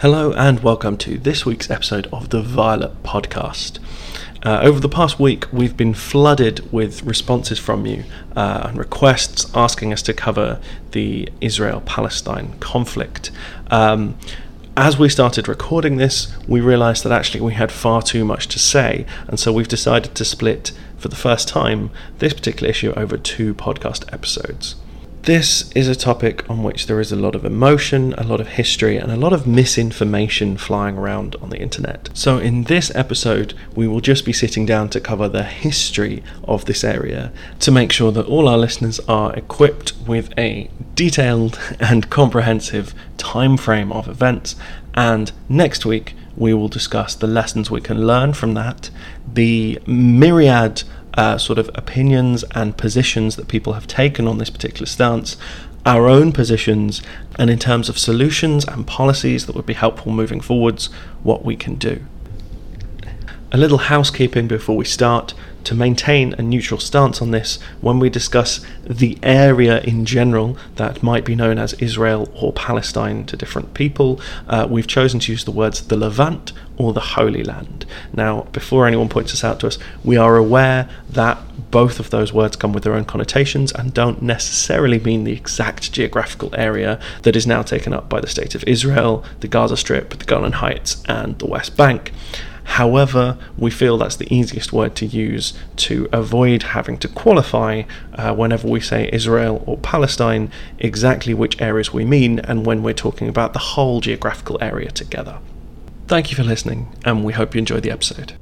Hello, and welcome to this week's episode of the Violet Podcast. Uh, over the past week, we've been flooded with responses from you uh, and requests asking us to cover the Israel Palestine conflict. Um, as we started recording this, we realised that actually we had far too much to say, and so we've decided to split, for the first time, this particular issue over two podcast episodes. This is a topic on which there is a lot of emotion, a lot of history, and a lot of misinformation flying around on the internet. So, in this episode, we will just be sitting down to cover the history of this area to make sure that all our listeners are equipped with a detailed and comprehensive time frame of events. And next week, we will discuss the lessons we can learn from that, the myriad uh, sort of opinions and positions that people have taken on this particular stance, our own positions, and in terms of solutions and policies that would be helpful moving forwards, what we can do. A little housekeeping before we start to maintain a neutral stance on this when we discuss the area in general that might be known as Israel or Palestine to different people. Uh, we've chosen to use the words the Levant or the Holy Land. Now, before anyone points this out to us, we are aware that both of those words come with their own connotations and don't necessarily mean the exact geographical area that is now taken up by the State of Israel, the Gaza Strip, the Golan Heights, and the West Bank. However, we feel that's the easiest word to use to avoid having to qualify uh, whenever we say Israel or Palestine exactly which areas we mean and when we're talking about the whole geographical area together. Thank you for listening, and we hope you enjoy the episode.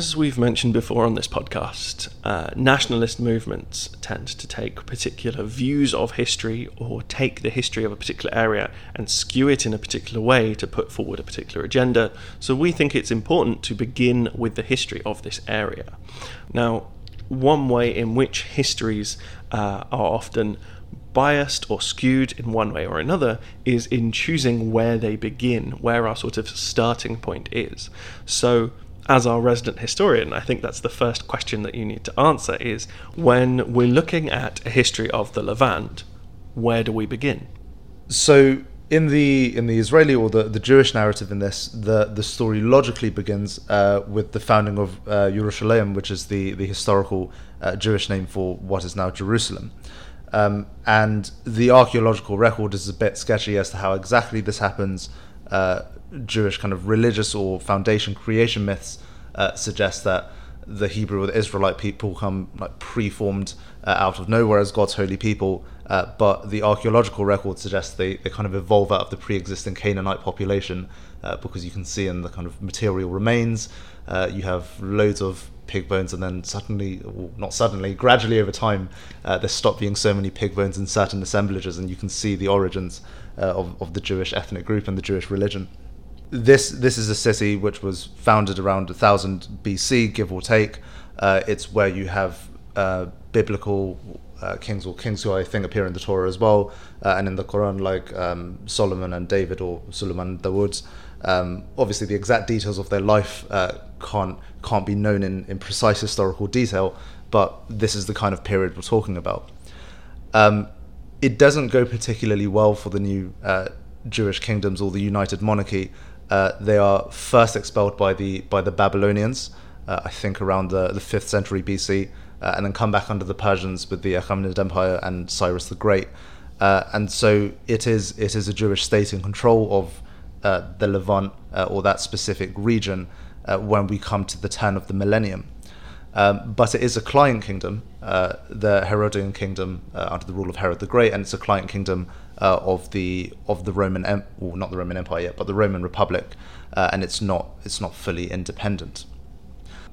As we've mentioned before on this podcast, uh, nationalist movements tend to take particular views of history or take the history of a particular area and skew it in a particular way to put forward a particular agenda. So we think it's important to begin with the history of this area. Now, one way in which histories uh, are often biased or skewed in one way or another is in choosing where they begin, where our sort of starting point is. So, as our resident historian, I think that's the first question that you need to answer is when we're looking at a history of the Levant, where do we begin? So in the in the Israeli or the, the Jewish narrative in this, the the story logically begins uh, with the founding of uh, Yerushalayim, which is the the historical uh, Jewish name for what is now Jerusalem. Um, and the archaeological record is a bit sketchy as to how exactly this happens. Uh, Jewish kind of religious or foundation creation myths uh, suggest that the Hebrew or the Israelite people come like preformed uh, out of nowhere as God's holy people, uh, but the archaeological record suggests they, they kind of evolve out of the pre-existing Canaanite population uh, because you can see in the kind of material remains, uh, you have loads of pig bones, and then suddenly, not suddenly, gradually over time, uh, there stop being so many pig bones in certain assemblages, and you can see the origins of, of the Jewish ethnic group and the Jewish religion this this is a city which was founded around 1000 BC, give or take. Uh, it's where you have uh, biblical uh, kings or kings who I think appear in the Torah as well, uh, and in the Quran, like um, Solomon and David or Suleiman Dawood. Um, obviously, the exact details of their life uh, can't can't be known in, in precise historical detail, but this is the kind of period we're talking about. Um, it doesn't go particularly well for the new uh, Jewish kingdoms or the United Monarchy uh, they are first expelled by the by the Babylonians, uh, I think around the, the 5th century BC, uh, and then come back under the Persians with the Achaemenid Empire and Cyrus the Great. Uh, and so it is it is a Jewish state in control of uh, the Levant or that specific region when we come to the turn of the millennium. Um, but it is a client kingdom, the Herodian kingdom under the rule of Herod the Great, and it's a client kingdom uh, of the of the Roman, em- well, not the Roman Empire yet, but the Roman Republic, uh, and it's not it's not fully independent.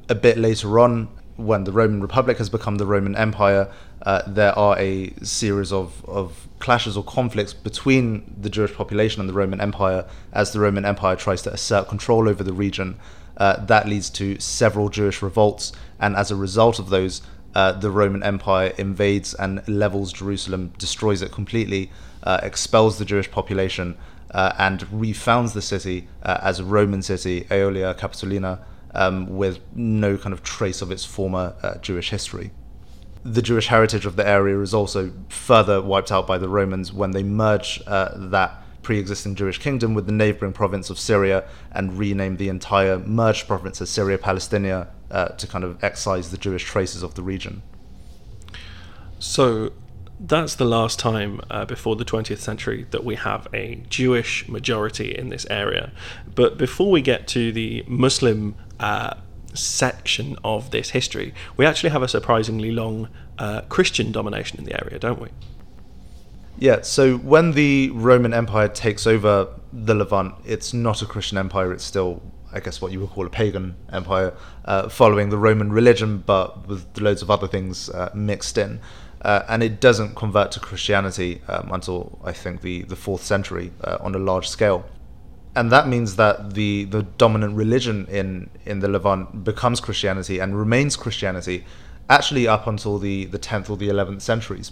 A bit later on, when the Roman Republic has become the Roman Empire, uh, there are a series of, of clashes or conflicts between the Jewish population and the Roman Empire as the Roman Empire tries to assert control over the region. Uh, that leads to several Jewish revolts, and as a result of those, uh, the Roman Empire invades and levels Jerusalem, destroys it completely, uh, expels the Jewish population, uh, and refounds the city uh, as a Roman city, Aelia Capitolina, um, with no kind of trace of its former uh, Jewish history. The Jewish heritage of the area is also further wiped out by the Romans when they merge uh, that pre existing Jewish kingdom with the neighboring province of Syria and rename the entire merged province as Syria Palestina uh, to kind of excise the Jewish traces of the region. So that's the last time uh, before the 20th century that we have a Jewish majority in this area. But before we get to the Muslim uh, section of this history, we actually have a surprisingly long uh, Christian domination in the area, don't we? Yeah, so when the Roman Empire takes over the Levant, it's not a Christian empire, it's still, I guess, what you would call a pagan empire, uh, following the Roman religion, but with loads of other things uh, mixed in. Uh, and it doesn't convert to Christianity um, until I think the, the fourth century uh, on a large scale. And that means that the, the dominant religion in, in the Levant becomes Christianity and remains Christianity actually up until the, the 10th or the 11th centuries.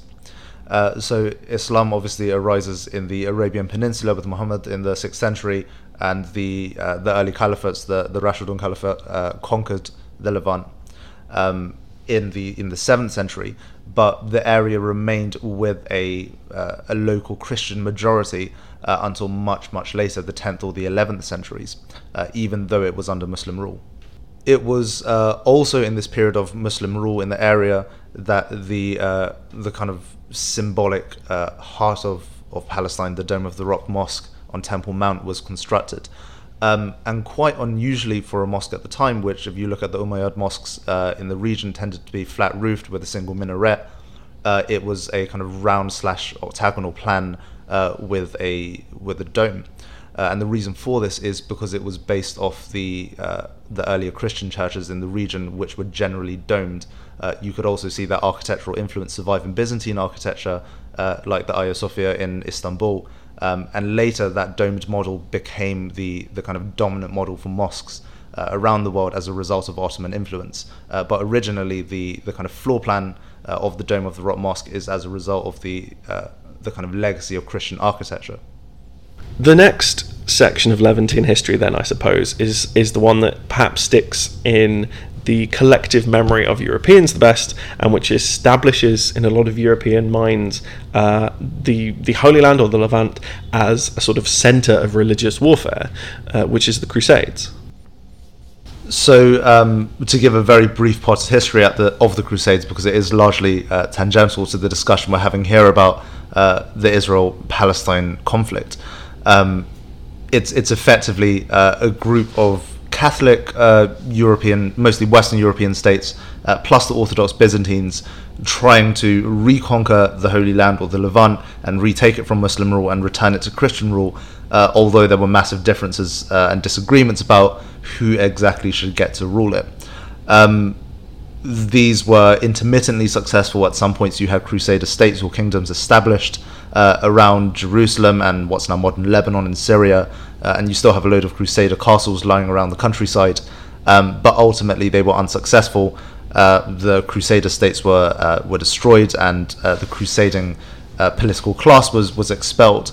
Uh, so Islam obviously arises in the Arabian Peninsula with Muhammad in the 6th century, and the uh, the early caliphates, the the Rashidun Caliphate, uh, conquered the Levant um, in the in the 7th century. But the area remained with a uh, a local Christian majority uh, until much much later, the 10th or the 11th centuries, even though it was under Muslim rule. It was also in this period of Muslim rule in the area that the the kind of symbolic uh, heart of, of Palestine, the Dome of the Rock Mosque on Temple Mount, was constructed. Um, and quite unusually for a mosque at the time, which, if you look at the Umayyad mosques uh, in the region, tended to be flat roofed with a single minaret. Uh, it was a kind of round slash octagonal plan uh, with a with a dome. Uh, and the reason for this is because it was based off the uh, the earlier Christian churches in the region, which were generally domed. Uh, you could also see that architectural influence survive in Byzantine architecture, like the Hagia Sophia in Istanbul. Um, and later, that domed model became the the kind of dominant model for mosques. Uh, around the world as a result of Ottoman influence, uh, but originally the, the kind of floor plan of the Dome of the Rock Mosque is as a result of the the kind of legacy of Christian architecture. The next section of Levantine history, then, I suppose, is is the one that perhaps sticks in the collective memory of Europeans the best, and which establishes in a lot of European minds uh, the the Holy Land or the Levant as a sort of centre of religious warfare, uh, which is the Crusades. So, um, to give a very brief part of history the, of the Crusades, because it is largely uh, tangential to the discussion we're having here about uh, the Israel-Palestine conflict um, it's it's effectively uh, a group of Catholic uh, European, mostly Western European states, uh, plus the Orthodox Byzantines, trying to reconquer the Holy Land or the Levant and retake it from Muslim rule and return it to Christian rule. Uh, although there were massive differences uh, and disagreements about who exactly should get to rule it. Um, these were intermittently successful. At some points, you had Crusader states or kingdoms established uh, around Jerusalem and what's now modern Lebanon and Syria, uh, and you still have a load of Crusader castles lying around the countryside. Um, but ultimately, they were unsuccessful. Uh, the Crusader states were uh, were destroyed, and uh, the crusading uh, political class was was expelled.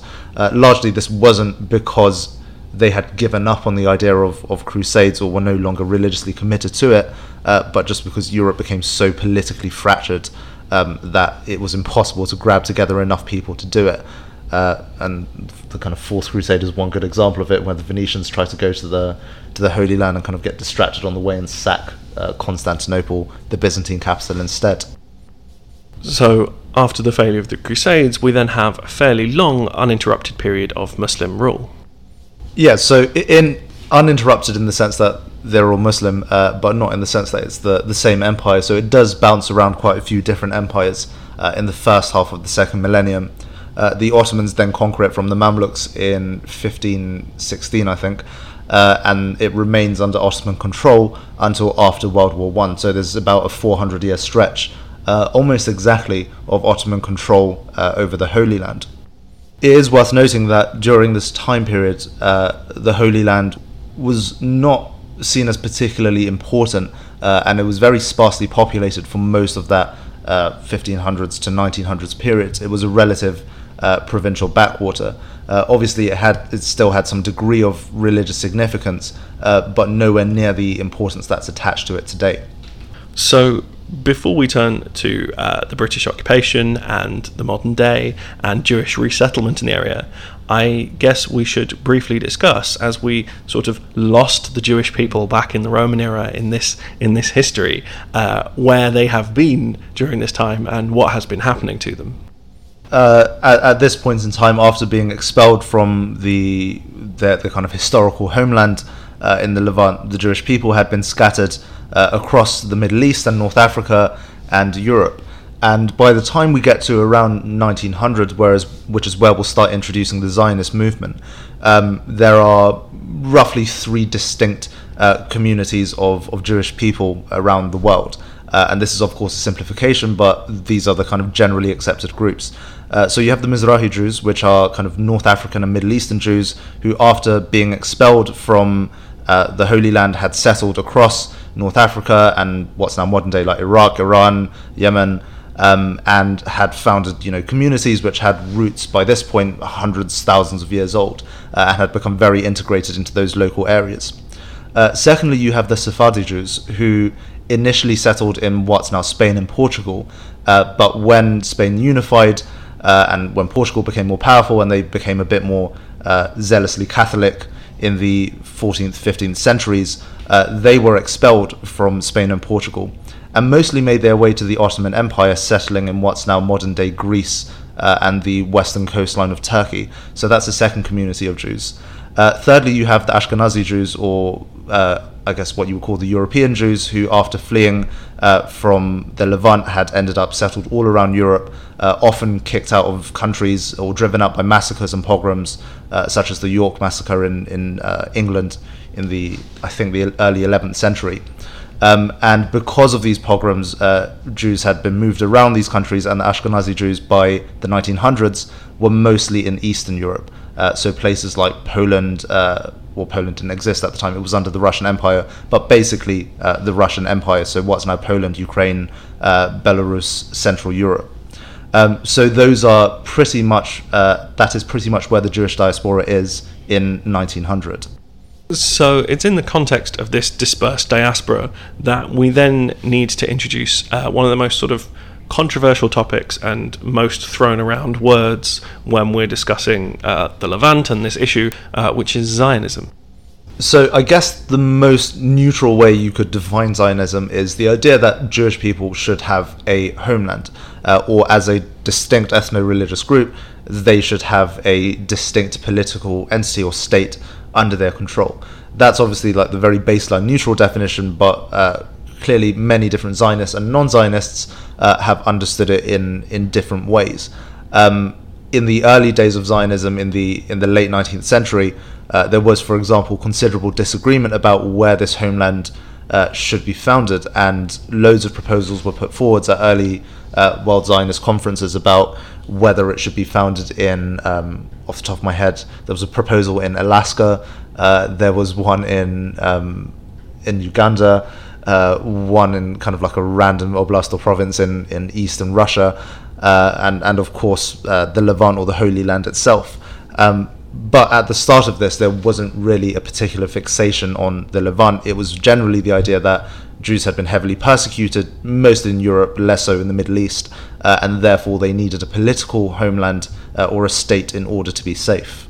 largely, this wasn't because they had given up on the idea of, of crusades or were no longer religiously committed to it, uh, but just because Europe became so politically fractured um, that it was impossible to grab together enough people to do it. Uh, and the kind of Fourth Crusade is one good example of it, where the Venetians try to go to the to the Holy Land and kind of get distracted on the way and sack uh, Constantinople, the Byzantine capital, instead. So, after the failure of the Crusades, we then have a fairly long, uninterrupted period of Muslim rule. Yeah, so in uninterrupted in the sense that they're all Muslim, uh, but not in the sense that it's the, the same empire. So it does bounce around quite a few different empires uh, in the first half of the second millennium. Uh, the Ottomans then conquer it from the Mamluks in 1516, I think, uh, and it remains under Ottoman control until after World War One. So there's about a 400 year stretch, uh, almost exactly, of Ottoman control uh, over the Holy Land. It is worth noting that during this time period, uh, the Holy Land was not seen as particularly important, uh, and it was very sparsely populated for most of that uh, 1500s to 1900s period. It was a relative uh, provincial backwater. Uh, obviously, it had it still had some degree of religious significance, uh, but nowhere near the importance that's attached to it today. So, before we turn to uh, the British occupation and the modern day and Jewish resettlement in the area, I guess we should briefly discuss, as we sort of lost the Jewish people back in the Roman era in this in this history, uh, where they have been during this time and what has been happening to them. Uh, at, at, this point in time, after being expelled from the the, the kind of historical homeland uh, in the Levant, the Jewish people had been scattered uh, across the Middle East and North Africa and Europe. And by the time we get to around 1900, whereas which is where we'll start introducing the Zionist movement, um, there are roughly three distinct uh, communities of, of Jewish people around the world. Uh, and this is, of course, a simplification, but these are the kind of generally accepted groups. Uh, so you have the Mizrahi Jews, which are kind of North African and Middle Eastern Jews, who, after being expelled from uh, the Holy Land, had settled across North Africa and what's now modern day like Iraq, Iran, Yemen, um, and had founded you know communities which had roots by this point hundreds, thousands of years old, uh, and had become very integrated into those local areas. Uh, secondly, you have the Sephardi Jews who initially settled in what's now Spain and Portugal, uh, but when Spain unified uh, and when Portugal became more powerful and they became a bit more uh, zealously Catholic in the 14th, 15th centuries, uh, they were expelled from Spain and Portugal and mostly made their way to the Ottoman Empire, settling in what's now modern day Greece uh, and the western coastline of Turkey. So that's the second community of Jews. Uh, thirdly, you have the Ashkenazi Jews, or uh, I guess what you would call the European Jews, who, after fleeing uh, from the Levant, had ended up settled all around Europe, uh, often kicked out of countries or driven out by massacres and pogroms, uh, such as the York massacre in in England in the I think the early 11th century. Um, and because of these pogroms, uh, Jews had been moved around these countries, and the Ashkenazi Jews by the 1900s were mostly in Eastern Europe. Uh, so places like Poland, uh, well, Poland didn't exist at the time; it was under the Russian Empire, but basically uh, the Russian Empire. So what's now Poland, Ukraine, uh, Belarus, Central Europe. Um, so those are pretty much uh, that is pretty much where the Jewish diaspora is in 1900. So it's in the context of this dispersed diaspora that we then need to introduce uh, one of the most sort of controversial topics and most thrown around words when we're discussing uh, the Levant and this issue, uh, which is Zionism. So I guess the most neutral way you could define Zionism is the idea that Jewish people should have a homeland, uh, or as a distinct ethno-religious group, they should have a distinct political entity or state under their control. That's obviously like the very baseline neutral definition, but uh, clearly many different Zionists and non-Zionists uh, have understood it in in different ways. Um, in the early days of Zionism, in the in the late 19th century, uh, there was, for example, considerable disagreement about where this homeland uh, should be founded, and loads of proposals were put forwards at early uh, World Zionist conferences about whether it should be founded in, um, off the top of my head, there was a proposal in Alaska, uh, there was one in um, in Uganda, uh, one in kind of like a random oblast or province in, in eastern Russia, uh, and and of course uh, the Levant or the Holy Land itself. Um, but at the start of this, there wasn't really a particular fixation on the Levant. It was generally the idea that Jews had been heavily persecuted, mostly in Europe, less so in the Middle East, uh, and therefore they needed a political homeland uh, or a state in order to be safe.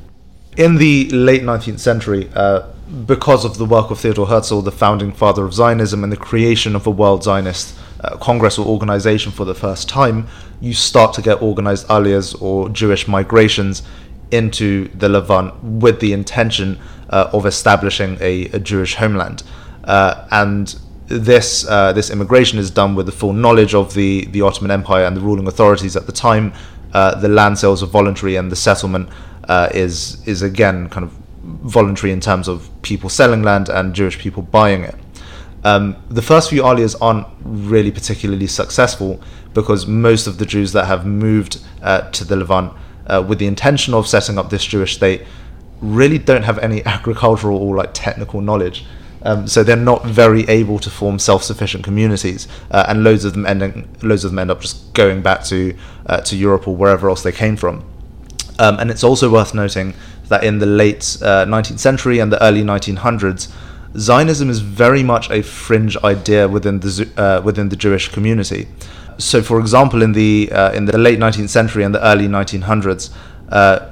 In the late 19th century, uh, because of the work of Theodor Herzl, the founding father of Zionism, and the creation of a World Zionist uh, Congress or organization for the first time, you start to get organized aliyahs or Jewish migrations into the Levant with the intention uh, of establishing a, a Jewish homeland. Uh, and this uh, this immigration is done with the full knowledge of the, the Ottoman Empire and the ruling authorities at the time. Uh, the land sales are voluntary, and the settlement uh, is is again kind of voluntary in terms of people selling land and Jewish people buying it. Um, the first few aliyahs aren't really particularly successful because most of the Jews that have moved uh, to the Levant uh, with the intention of setting up this Jewish state really don't have any agricultural or like technical knowledge. Um, so they're not very able to form self-sufficient communities, uh, and loads of them ending, loads of them end up just going back to uh, to Europe or wherever else they came from. Um, and it's also worth noting that in the late uh, 19th century and the early 1900s, Zionism is very much a fringe idea within the uh, within the Jewish community. So, for example, in the uh, in the late 19th century and the early 1900s, uh,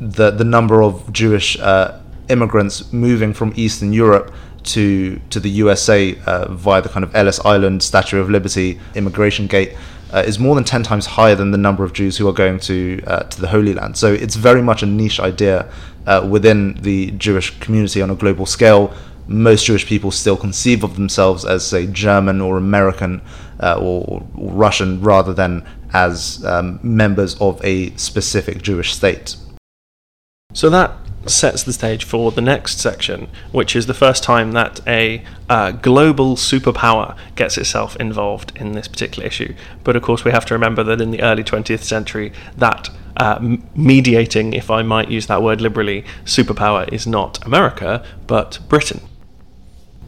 the the number of Jewish uh, immigrants moving from Eastern Europe to to the USA uh, via the kind of Ellis Island Statue of Liberty immigration gate uh, is more than ten times higher than the number of Jews who are going to uh, to the Holy Land. So it's very much a niche idea uh, within the Jewish community on a global scale. Most Jewish people still conceive of themselves as, say, German or American uh, or, or, Russian rather than as um, members of a specific Jewish state. So that sets the stage for the next section, which is the first time that a uh, global superpower gets itself involved in this particular issue. But of course, we have to remember that in the early 20th century, that uh, mediating, if I might use that word liberally, superpower is not America, but Britain.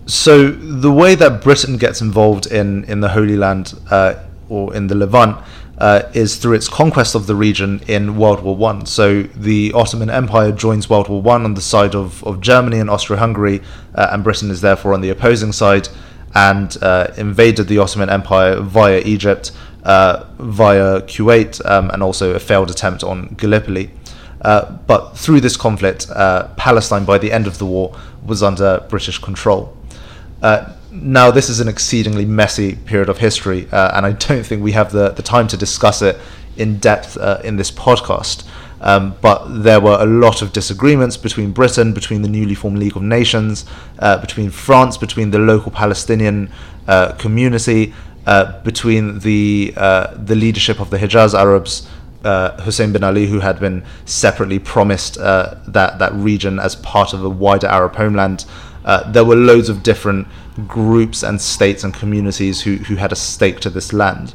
So the way that Britain gets involved in, in the Holy Land uh, or in the Levant uh, is through its conquest of the region in World War One. So the Ottoman Empire joins World War One on the side of, of Germany and Austria-Hungary, uh, and Britain is therefore on the opposing side, and uh, invaded the Ottoman Empire via Egypt, uh, via Kuwait, um, and also a failed attempt on Gallipoli. Uh, but through this conflict, uh, Palestine by the end of the war was under British control. Now, this is an exceedingly messy period of history, uh, and I don't think we have the, the time to discuss it in depth uh, in this podcast. Um, but there were a lot of disagreements between Britain, between the newly formed League of Nations, uh, between France, between the local Palestinian uh, community, uh, between the uh, the leadership of the Hijaz Arabs, Hussein bin Ali, who had been separately promised that that region as part of a wider Arab homeland. there were loads of different groups and states and communities who, who had a stake to this land.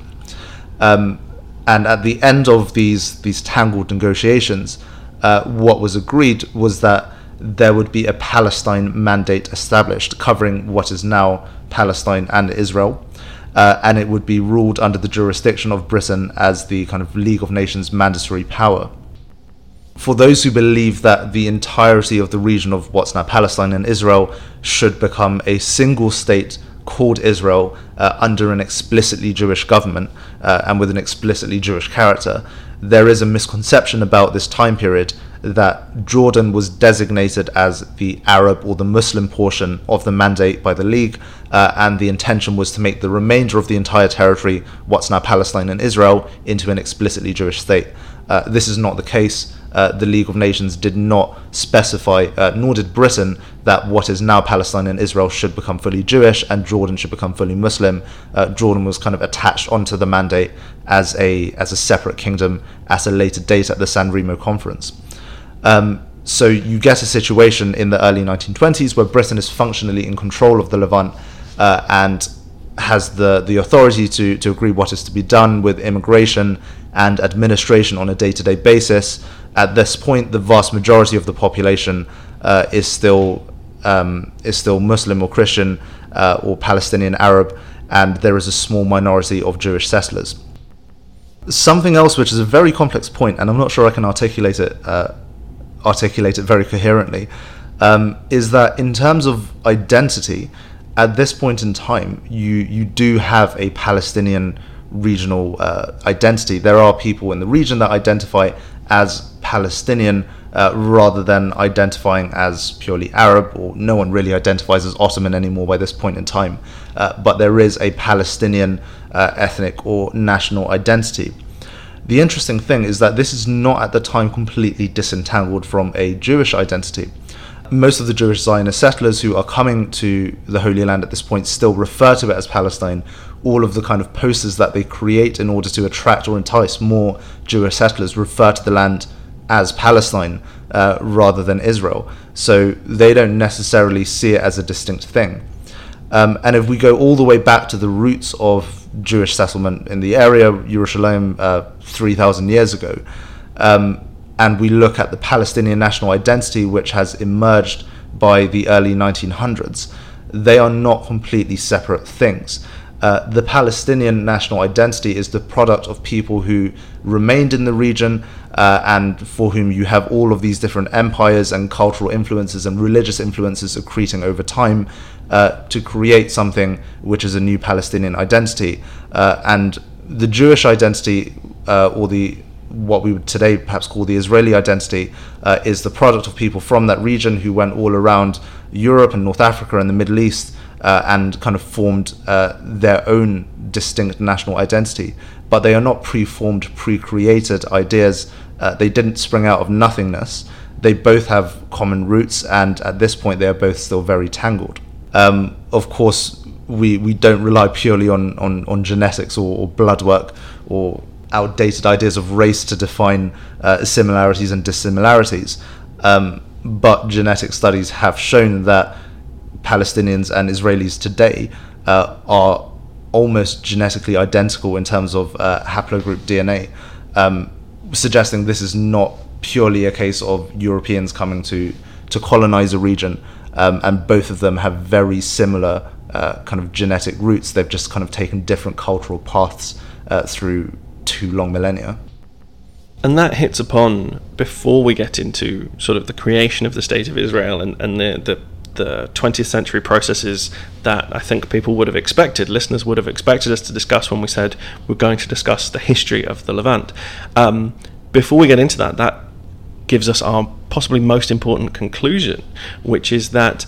Um, and at the end of these these tangled negotiations, uh, what was agreed was that there would be a Palestine mandate established covering what is now Palestine and Israel. Uh, and it would be ruled under the jurisdiction of Britain as the kind of League of Nations mandatory power for those who believe that the entirety of the region of what's now Palestine and Israel should become a single state called Israel uh, under an explicitly Jewish government uh, and with an explicitly Jewish character, there is a misconception about this time period that Jordan was designated as the Arab or the Muslim portion of the mandate by the League, uh, and the intention was to make the remainder of the entire territory, what's now Palestine and Israel, into an explicitly Jewish state. Uh, this is not the case uh, the League of Nations did not specify, uh, nor did Britain, that what is now Palestine and Israel should become fully Jewish and Jordan should become fully Muslim. Uh, Jordan was kind of attached onto the mandate as a as a separate kingdom at a later date at the San Remo conference. Um, so you get a situation in the early 1920s where Britain is functionally in control of the Levant uh, and has the, the authority to, to agree what is to be done with immigration and administration on a day to day basis at this point, the vast majority of the population uh, is still um, is still Muslim or Christian uh, or Palestinian Arab, and there is a small minority of Jewish settlers. Something else, which is a very complex point, and I'm not sure I can articulate it uh, articulate it very coherently, um, is that in terms of identity, at this point in time, you you do have a Palestinian regional uh, identity. There are people in the region that identify as Palestinian uh, rather than identifying as purely Arab, or no one really identifies as Ottoman anymore by this point in time. Uh, but there is a Palestinian uh, ethnic or national identity. The interesting thing is that this is not at the time completely disentangled from a Jewish identity. Most of the Jewish Zionist settlers who are coming to the Holy Land at this point still refer to it as Palestine. All of the kind of posters that they create in order to attract or entice more Jewish settlers refer to the land as Palestine uh, rather than Israel. So they don't necessarily see it as a distinct thing. Um, and if we go all the way back to the roots of Jewish settlement in the area, Jerusalem, uh, 3,000 years ago, um, and we look at the Palestinian national identity, which has emerged by the early 1900s, they are not completely separate things. Uh, the Palestinian national identity is the product of people who remained in the region uh, and for whom you have all of these different empires and cultural influences and religious influences accreting over time uh, to create something which is a new Palestinian identity. Uh, and the Jewish identity, uh, or the what we would today perhaps call the Israeli identity, uh, is the product of people from that region who went all around Europe and North Africa and the Middle East uh, and kind of formed uh, their own distinct national identity. But they are not pre-formed, pre-created ideas. Uh, they didn't spring out of nothingness. They both have common roots, and at this point, they are both still very tangled. Um, of course, we, we don't rely purely on, on, on genetics or, or blood work or outdated ideas of race to define uh, similarities and dissimilarities. Um, but genetic studies have shown that Palestinians and Israelis today uh, are almost genetically identical in terms of uh, haplogroup DNA, um, suggesting this is not purely a case of Europeans coming to, to colonize a region. Um, and both of them have very similar uh, kind of genetic roots. They've just kind of taken different cultural paths uh, through two long millennia. And that hits upon before we get into sort of the creation of the state of Israel and, and the, the the 20th century processes that I think people would have expected, listeners would have expected us to discuss when we said we're going to discuss the history of the Levant. Um, before we get into that, that gives us our possibly most important conclusion, which is that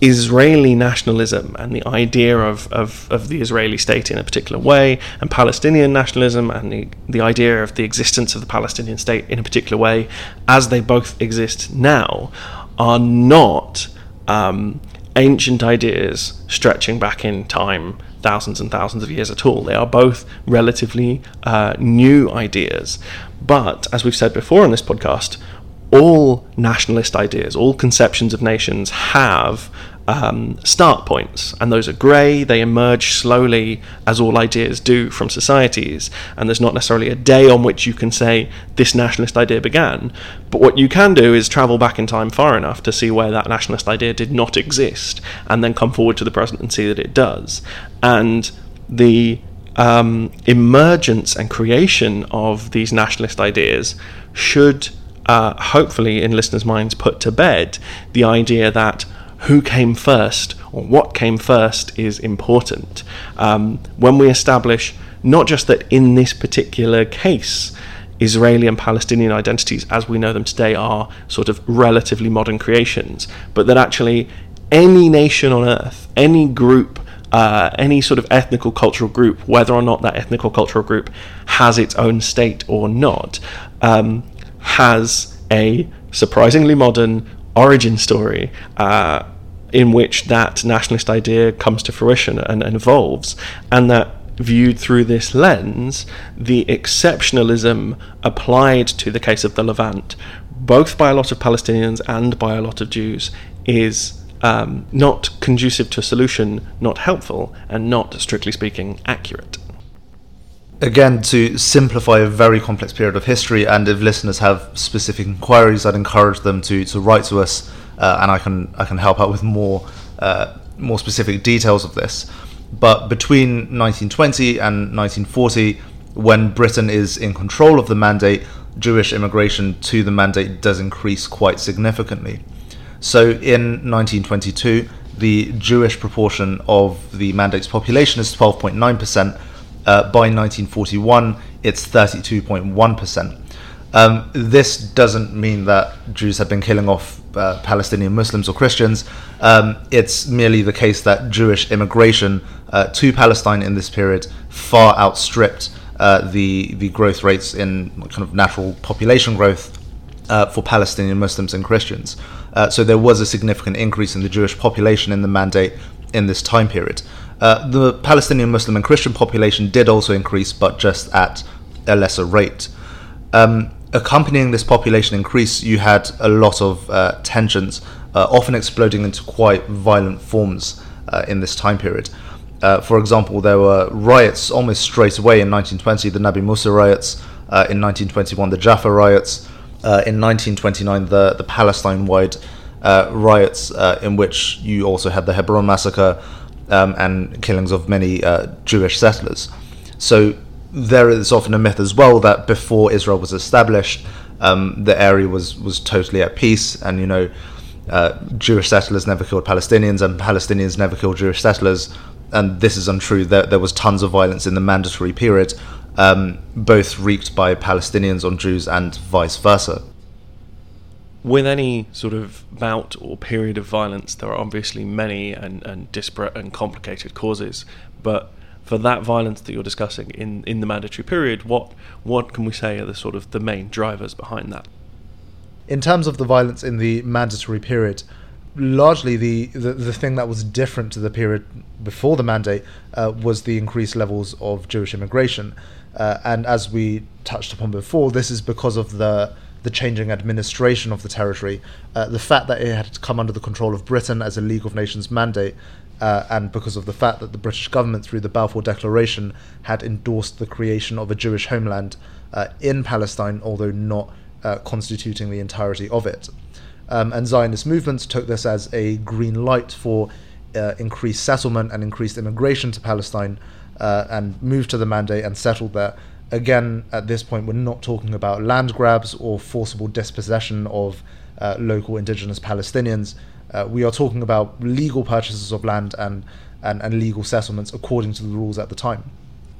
Israeli nationalism and the idea of, of, of the Israeli state in a particular way, and Palestinian nationalism and the, the idea of the existence of the Palestinian state in a particular way, as they both exist now, are not um, ancient ideas stretching back in time thousands and thousands of years at all. They are both relatively uh, new ideas. But as we've said before on this podcast, all nationalist ideas, all conceptions of nations have um, start points, and those are grey. They emerge slowly, as all ideas do from societies, and there's not necessarily a day on which you can say this nationalist idea began. But what you can do is travel back in time far enough to see where that nationalist idea did not exist, and then come forward to the present and see that it does. And the um, emergence and creation of these nationalist ideas should. Uh, hopefully, in listeners' minds, put to bed the idea that who came first or what came first is important. Um, when we establish not just that in this particular case, Israeli and Palestinian identities as we know them today are sort of relatively modern creations, but that actually any nation on earth, any group, uh, any sort of ethnical cultural group, whether or not that ethnical cultural group has its own state or not, um, has a surprisingly modern origin story uh, in which that nationalist idea comes to fruition and, and evolves, and that viewed through this lens, the exceptionalism applied to the case of the Levant, both by a lot of Palestinians and by a lot of Jews, is um, not conducive to a solution, not helpful, and not, strictly speaking, accurate. Again, to simplify a very complex period of history, and if listeners have specific inquiries, I'd encourage them to, to write to us uh, and I can I can help out with more uh, more specific details of this. But between 1920 and 1940, when Britain is in control of the mandate, Jewish immigration to the mandate does increase quite significantly. So in 1922, the Jewish proportion of the mandate's population is 12.9%. Uh, by 1941, it's 32.1%. Um, this doesn't mean that Jews have been killing off uh, Palestinian Muslims or Christians. Um, it's merely the case that Jewish immigration uh, to Palestine in this period far outstripped uh, the the growth rates in kind of natural population growth uh, for Palestinian Muslims and Christians. Uh, so there was a significant increase in the Jewish population in the mandate in this time period. Uh, the Palestinian Muslim and Christian population did also increase, but just at a lesser rate. Um, accompanying this population increase, you had a lot of uh, tensions, uh, often exploding into quite violent forms uh, in this time period. Uh, for example, there were riots almost straight away in 1920, the Nabi Musa riots, uh, in 1921, the Jaffa riots, uh, in 1929, the, the Palestine wide riots, in which you also had the Hebron massacre. um, and killings of many Jewish settlers. So there is often a myth as well that before Israel was established, um, the area was was totally at peace, and you know, uh, Jewish settlers never killed Palestinians, and Palestinians never killed Jewish settlers. And this is untrue. There, there was tons of violence in the mandatory period, um, both wreaked by Palestinians on Jews and vice versa. With any sort of bout or period of violence, there are obviously many and, and disparate and complicated causes. But for that violence that you're discussing in, in the mandatory period, what what can we say are the sort of the main drivers behind that? In terms of the violence in the mandatory period, largely the, the, the thing that was different to the period before the mandate uh, was the increased levels of Jewish immigration. Uh, and as we touched upon before, this is because of the the changing administration of the territory, uh, the fact that it had come under the control of Britain as a League of Nations mandate, uh, and because of the fact that the British government, through the Balfour Declaration, had endorsed the creation of a Jewish homeland uh, in Palestine, although not uh, constituting the entirety of it. Um, and Zionist movements took this as a green light for uh, increased settlement and increased immigration to Palestine, uh, and moved to the mandate and settled there. Again, at this point, we're not talking about land grabs or forcible dispossession of uh, local indigenous Palestinians. Uh, we are talking about legal purchases of land and, and, and legal settlements according to the rules at the time.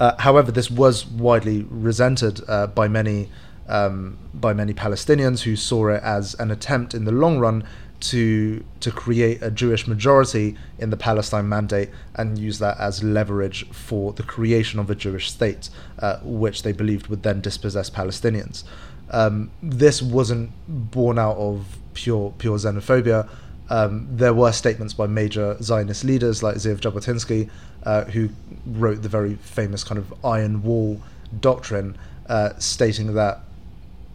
Uh, however, this was widely resented uh, by many um, by many Palestinians who saw it as an attempt in the long run to to create a Jewish majority in the Palestine Mandate and use that as leverage for the creation of a Jewish state, uh, which they believed would then dispossess Palestinians. Um, this wasn't born out of pure pure xenophobia. Um, there were statements by major Zionist leaders like Zeev Jabotinsky, uh, who wrote the very famous kind of Iron Wall doctrine, uh, stating that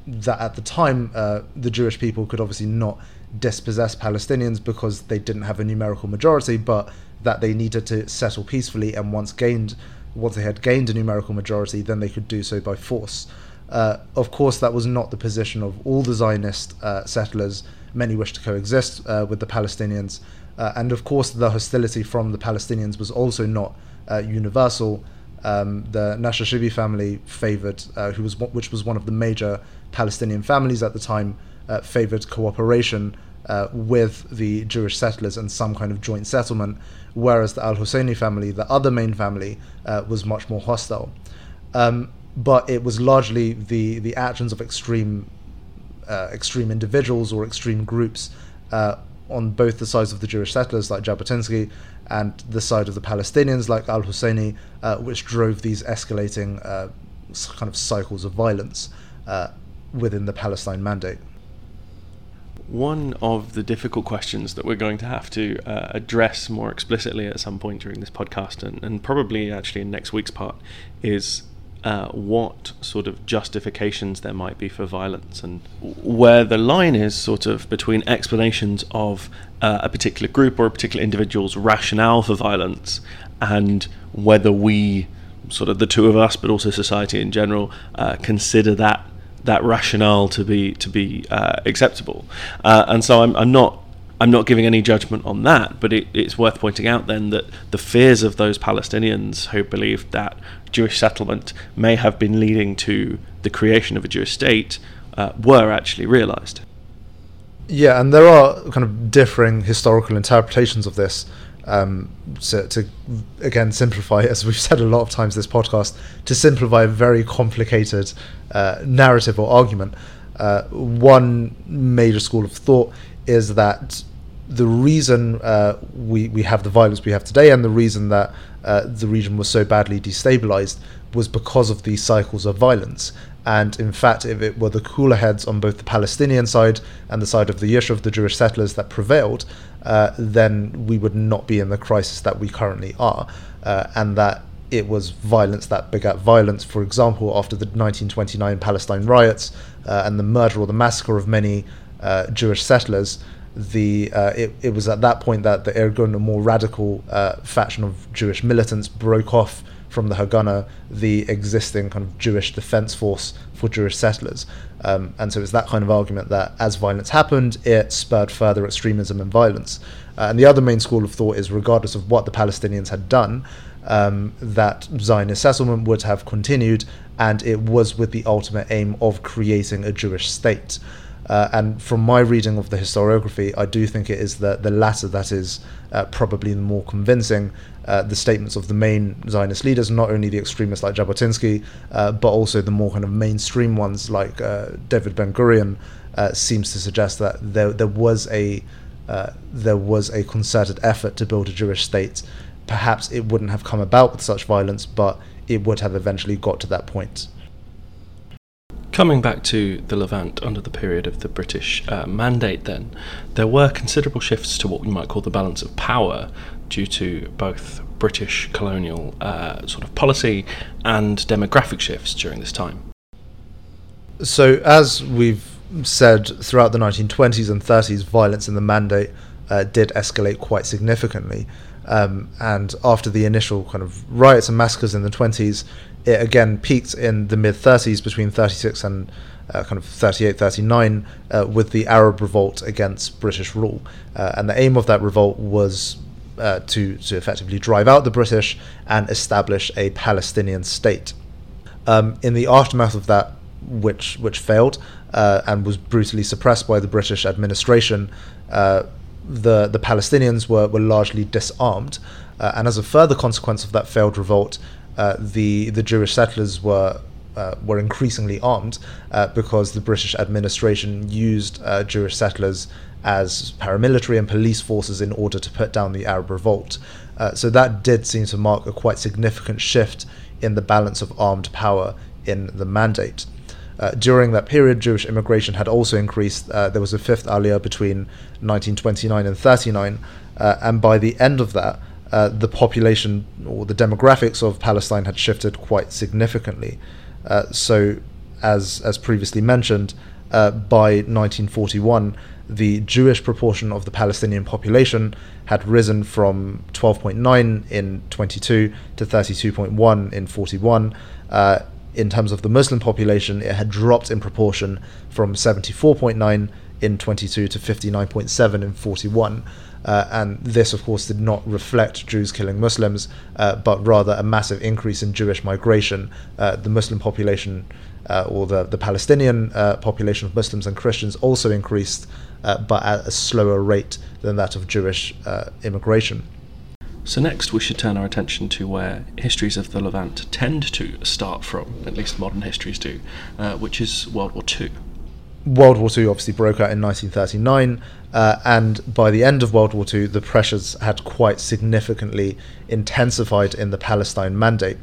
that at the time uh, the Jewish people could obviously not dispossess Palestinians because they didn't have a numerical majority, but that they needed to settle peacefully, and once gained, once they had gained a numerical majority, then they could do so by force. Uh, of course, that was not the position of all the Zionist uh, settlers. Many wished to coexist uh, with the Palestinians, uh, and of course, the hostility from the Palestinians was also not uh, universal. Um, the Nashashibi family favored, uh, who was which was one of the major Palestinian families at the time, uh, favored cooperation with the Jewish settlers and some kind of joint settlement, whereas the Al Husseini family, the other main family, was much more hostile. Um, but it was largely the, the actions of extreme uh, extreme individuals or extreme groups uh, on both the sides of the Jewish settlers, like Jabotinsky, and the side of the Palestinians, like Al Husseini, uh, which drove these escalating kind of cycles of violence within the Palestine Mandate. One of the difficult questions that we're going to have to uh, address more explicitly at some point during this podcast, and, and probably actually in next week's part, is uh, what sort of justifications there might be for violence and where the line is sort of between explanations of uh, a particular group or a particular individual's rationale for violence and whether we, sort of the two of us, but also society in general, uh, consider that that rationale to be to be uh, acceptable. Uh, and so I'm, I'm not I'm not giving any judgment on that, but it, it's worth pointing out then that the fears of those Palestinians who believed that Jewish settlement may have been leading to the creation of a Jewish state uh, were actually realised. Yeah, and there are kind of differing historical interpretations of this. Um, so to again simplify, as we've said a lot of times this podcast, to simplify a very complicated uh, narrative or argument. Uh, one major school of thought is that the reason uh, we we have the violence we have today, and the reason that uh, the region was so badly destabilized, was because of these cycles of violence. And in fact, if it were the cooler heads on both the Palestinian side and the side of the Yishuv, the Jewish settlers, that prevailed, uh, then we would not be in the crisis that we currently are. Uh, and that it was violence that begat violence. For example, after the 1929 Palestine riots uh, and the murder or the massacre of many uh, Jewish settlers, the uh, it, it was at that point that the Irgun, a more radical uh, faction of Jewish militants, broke off from the Haganah, the existing kind of Jewish defense force for Jewish settlers. Um, and so it's that kind of argument that as violence happened, it spurred further extremism and violence. Uh, and the other main school of thought is regardless of what the Palestinians had done, um, that Zionist settlement would have continued, and it was with the ultimate aim of creating a Jewish state. Uh, and from my reading of the historiography, I do think it is the, the latter that is uh, probably the more convincing. Uh, the statements of the main Zionist leaders, not only the extremists like Jabotinsky, uh, but also the more kind of mainstream ones like uh, David Ben Gurion, uh, seems to suggest that there there was a there was a concerted effort to build a Jewish state. Perhaps it wouldn't have come about with such violence, but it would have eventually got to that point. Coming back to the Levant under the period of the British uh, Mandate, then, there were considerable shifts to what we might call the balance of power due to both British colonial uh, sort of policy and demographic shifts during this time. So, as we've said throughout the 1920s and 30s, violence in the Mandate uh, did escalate quite significantly. Um, and after the initial kind of riots and massacres in the 20s, it again peaked in the mid 30s between 36 and uh, kind of 38, 39 uh, with the Arab revolt against British rule. Uh, and the aim of that revolt was uh, to, to effectively drive out the British and establish a Palestinian state. Um, in the aftermath of that, which, which failed uh, and was brutally suppressed by the British administration, uh, the, the Palestinians were, were largely disarmed. and as a further consequence of that failed revolt, uh, the the Jewish settlers were uh, were increasingly armed uh, because the British administration used uh, Jewish settlers as paramilitary and police forces in order to put down the Arab revolt. Uh, so that did seem to mark a quite significant shift in the balance of armed power in the mandate. Uh, during that period, Jewish immigration had also increased. Uh, there was a fifth aliyah between 1929 and 39, uh, and by the end of that, uh, the population or the demographics of Palestine had shifted quite significantly. Uh, so, as as previously mentioned, uh, by 1941, the Jewish proportion of the Palestinian population had risen from 12.9 in 22 to 32.1 in 41. Uh, in terms of the Muslim population, it had dropped in proportion from 74.9 in 22 to 59.7 in 41. Uh, and this, of course, did not reflect Jews killing Muslims, uh, but rather a massive increase in Jewish migration. Uh, the Muslim population, uh, or the, the Palestinian uh, population of Muslims and Christians, also increased, uh, but at a slower rate than that of Jewish immigration. So, next, we should turn our attention to where histories of the Levant tend to start from, at least modern histories do, which is World War II. World War II obviously broke out in 1939, uh, and by the end of World War II, the pressures had quite significantly intensified in the Palestine Mandate.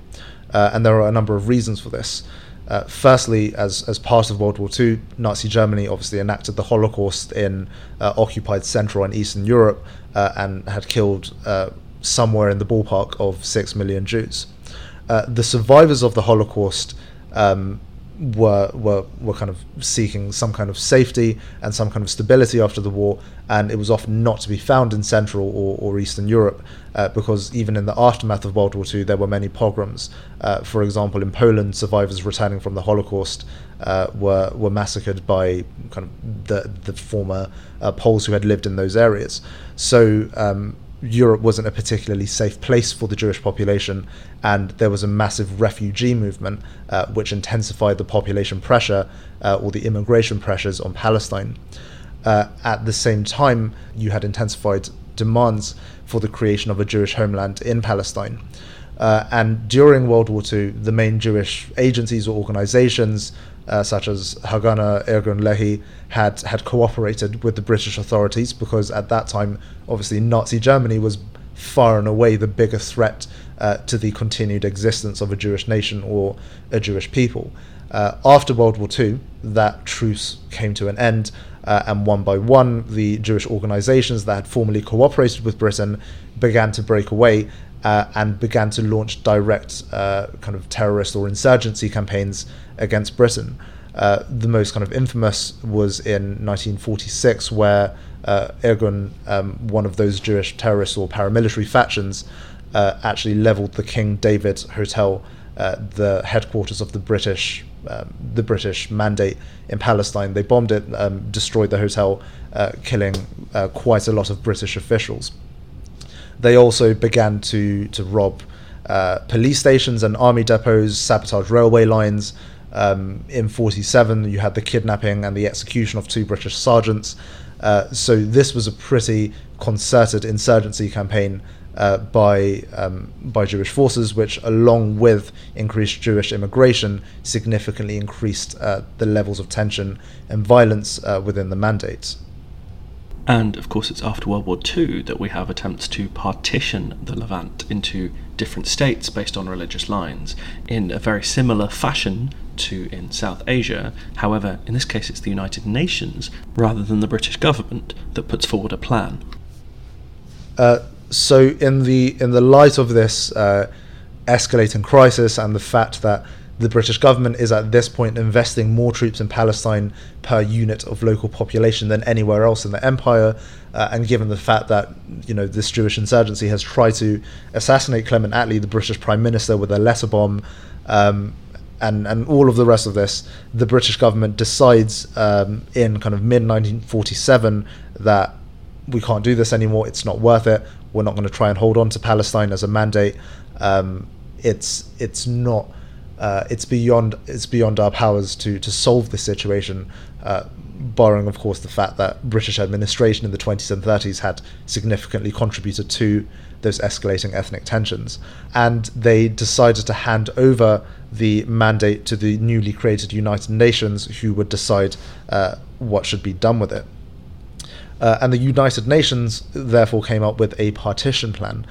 Uh, and there are a number of reasons for this. Uh, firstly, as, as part of World War II, Nazi Germany obviously enacted the Holocaust in uh, occupied Central and Eastern Europe uh, and had killed uh, somewhere in the ballpark of six million Jews. the survivors of the Holocaust um, were were were kind of seeking some kind of safety and some kind of stability after the war, and it was often not to be found in Central or, or Eastern Europe uh, because even in the aftermath of World War II, there were many pogroms. Uh, for example, in Poland, survivors returning from the Holocaust uh, were were massacred by kind of the the former uh, Poles who had lived in those areas. So. Um, Europe wasn't a particularly safe place for the Jewish population, and there was a massive refugee movement uh, which intensified the population pressure uh, or the immigration pressures on Palestine. Uh, at the same time, you had intensified demands for the creation of a Jewish homeland in Palestine. Uh, and during World War II, the main Jewish agencies or organizations uh, such as Haganah, Irgun Lehi, had, had cooperated with the British authorities because at that time, obviously, Nazi Germany was far and away the bigger threat uh, to the continued existence of a Jewish nation or a Jewish people. Uh, after World War II, that truce came to an end, uh, and one by one, the Jewish organizations that had formerly cooperated with Britain began to break away uh, and began to launch direct uh, kind of terrorist or insurgency campaigns against Britain. Uh, the most kind of infamous was in 1946, where uh, Irgun, um, one of those Jewish terrorist or paramilitary factions, uh, actually leveled the King David Hotel, uh, the headquarters of the British um, the British mandate in Palestine. They bombed it, um, destroyed the hotel, uh, killing quite a lot of British officials. They also began to to rob uh, police stations and army depots, sabotage railway lines. Um, in 47, you had the kidnapping and the execution of two British sergeants. Uh, so this was a pretty concerted insurgency campaign uh, by um, by Jewish forces, which, along with increased Jewish immigration, significantly increased uh, the levels of tension and violence uh, within the mandate. And of course, it's after World War II that we have attempts to partition the Levant into different states based on religious lines in a very similar fashion to in South Asia. However, in this case, it's the United Nations rather than the British government that puts forward a plan. Uh, so, in the in the light of this uh, escalating crisis and the fact that the British government is at this point investing more troops in Palestine per unit of local population than anywhere else in the empire. Uh, and given the fact that you know this Jewish insurgency has tried to assassinate Clement Attlee, the British Prime Minister, with a letter bomb, um, and and all of the rest of this, the British government decides um, in kind of mid 1947 that we can't do this anymore. It's not worth it. We're not going to try and hold on to Palestine as a mandate. Um, it's it's not uh, it's beyond it's beyond our powers to to solve this situation. Uh, borrowing, of course, the fact that British administration in the 20s and 30s had significantly contributed to those escalating ethnic tensions, and they decided to hand over the mandate to the newly created United Nations, who would decide uh, what should be done with it. Uh, and the United Nations therefore came up with a partition plan.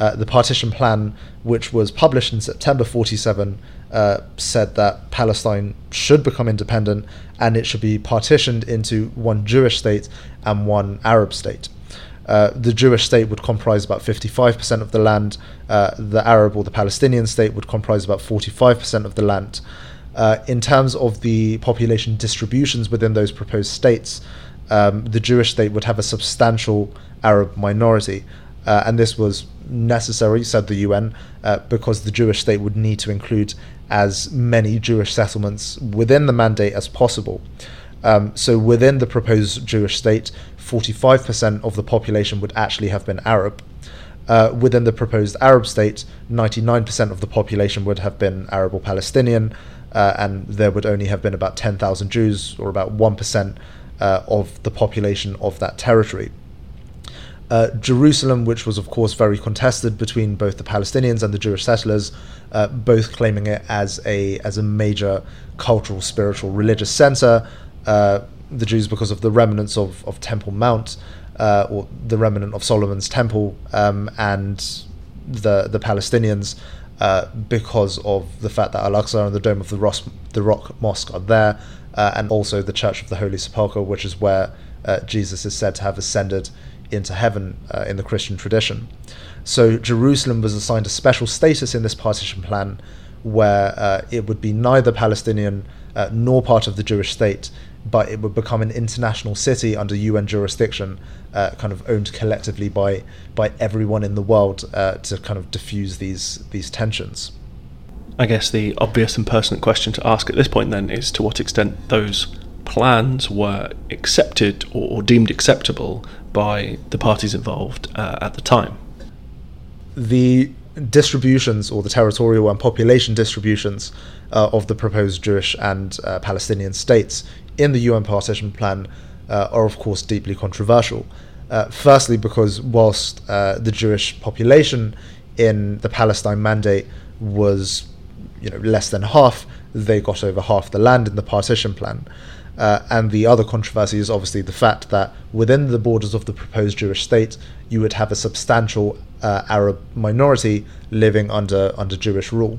Uh, the partition plan, which was published in September 47, uh, said that Palestine should become independent and it should be partitioned into one Jewish state and one Arab state. Uh, the Jewish state would comprise about 55% of the land. Uh, the Arab or the Palestinian state would comprise about 45% of the land. Uh, in terms of the population distributions within those proposed states, um, the Jewish state would have a substantial Arab minority. And this was necessary, said the UN, uh, because the Jewish state would need to include as many Jewish settlements within the mandate as possible. Um, so within the proposed Jewish state, 45% of the population would actually have been Arab. Uh, within the proposed Arab state, 99% of the population would have been Arab or Palestinian, uh, and there would only have been about 10,000 Jews, or about 1% uh, of the population of that territory. Uh, Jerusalem, which was of course very contested between both the Palestinians and the Jewish settlers, uh, both claiming it as a as a major cultural, spiritual, religious center. Uh, the Jews, because of the remnants of, of Temple Mount, uh, or the remnant of Solomon's Temple, um, and the the Palestinians, uh, because of the fact that Al Aqsa and the Dome of the, Ros- the Rock Mosque are there, uh, and also the Church of the Holy Sepulchre, which is where Jesus is said to have ascended into heaven uh, in the Christian tradition. So Jerusalem was assigned a special status in this partition plan where uh, it would be neither Palestinian uh, nor part of the Jewish state, but it would become an international city under UN jurisdiction, uh, kind of owned collectively by by everyone in the world uh, to kind of diffuse these these tensions. I guess the obvious and pertinent question to ask at this point then is to what extent those plans were accepted or, or deemed acceptable by the parties involved uh, at the time. The distributions or the territorial and population distributions uh, of the proposed Jewish and uh, Palestinian states in the UN partition plan uh, are, of course, deeply controversial. Uh, firstly, because whilst uh, the Jewish population in the Palestine Mandate was, you know, less than half, they got over half the land in the partition plan. Uh, and the other controversy is obviously the fact that within the borders of the proposed Jewish state, you would have a substantial uh, Arab minority living under under Jewish rule.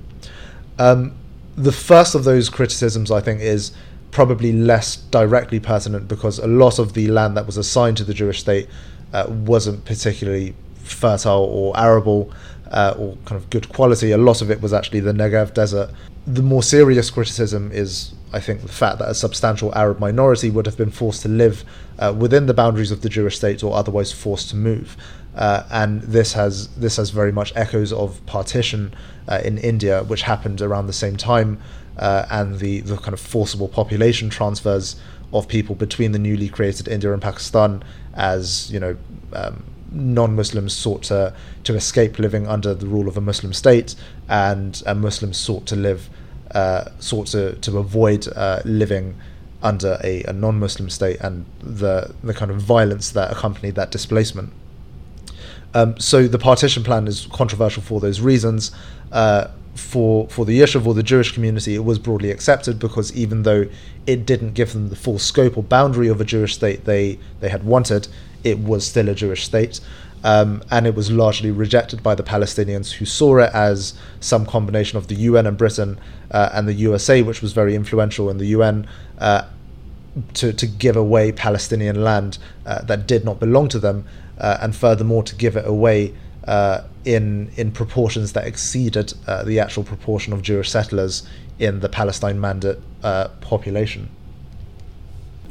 Um, the first of those criticisms, I think, is probably less directly pertinent because a lot of the land that was assigned to the Jewish state uh, wasn't particularly fertile or arable uh, or kind of good quality. A lot of it was actually the Negev desert. The more serious criticism is I think the fact that a substantial Arab minority would have been forced to live uh, within the boundaries of the Jewish state or otherwise forced to move. Uh, and this has this has very much echoes of partition uh, in India, which happened around the same time. uh, and the, the kind of forcible population transfers of people between the newly created India and Pakistan as you know um, non-Muslims sought to to escape living under the rule of a Muslim state, and, and Muslims sought to live uh, sought to to avoid uh, living under a, a non-Muslim state and the the kind of violence that accompanied that displacement. Um, so the partition plan is controversial for those reasons. Uh, for for the Yishuv or the Jewish community, it was broadly accepted because even though it didn't give them the full scope or boundary of a Jewish state they they had wanted, it was still a Jewish state. Um, and it was largely rejected by the Palestinians, who saw it as some combination of the UN and Britain uh, and the USA, which was very influential in the UN, uh, to, to give away Palestinian land uh, that did not belong to them, uh, and furthermore to give it away uh, in in proportions that exceeded uh, the actual proportion of Jewish settlers in the Palestine Mandate population.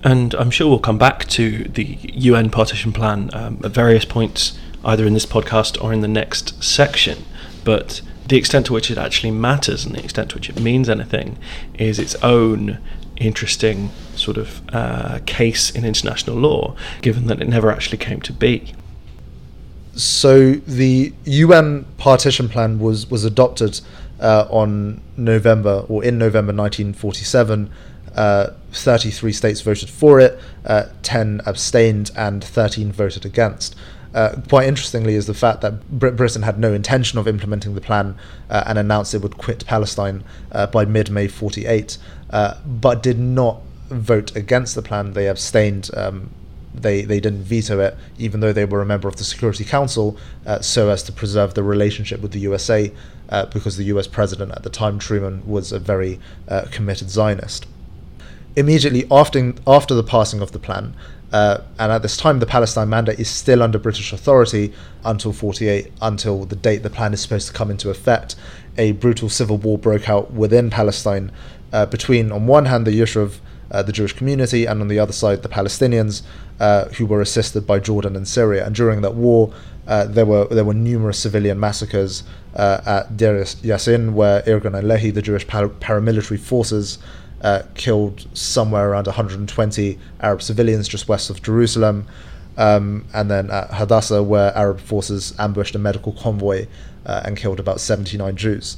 And I'm sure we'll come back to the UN partition plan um, at various points, either in this podcast or in the next section. But the extent to which it actually matters and the extent to which it means anything is its own interesting sort of uh, case in international law, given that it never actually came to be. So the UN partition plan was was adopted uh, on November or in November 1947 uh, 33 states voted for it, uh, 10 abstained, and 13 voted against. Uh, quite interestingly, is the fact that Brit- Britain had no intention of implementing the plan uh, and announced it would quit Palestine uh, by mid May 48, uh, but did not vote against the plan. They abstained. Um, they, they didn't veto it, even though they were a member of the Security Council, so as to preserve the relationship with the USA, because the US president at the time, Truman, was a very committed Zionist immediately after after the passing of the plan, uh, and at this time the Palestine Mandate is still under British authority until 48, until the date the plan is supposed to come into effect. A brutal civil war broke out within Palestine uh, between, on one hand, the Yishuv, uh, the Jewish community, and on the other side, the Palestinians, uh, who were assisted by Jordan and Syria. And during that war, uh, there were there were numerous civilian massacres uh, at Deir Yassin, where Irgun and Lehi, the Jewish par- paramilitary forces, uh, killed somewhere around 120 Arab civilians just west of Jerusalem. Um, and then at Hadassah, where Arab forces ambushed a medical convoy uh, and killed about 79 Jews.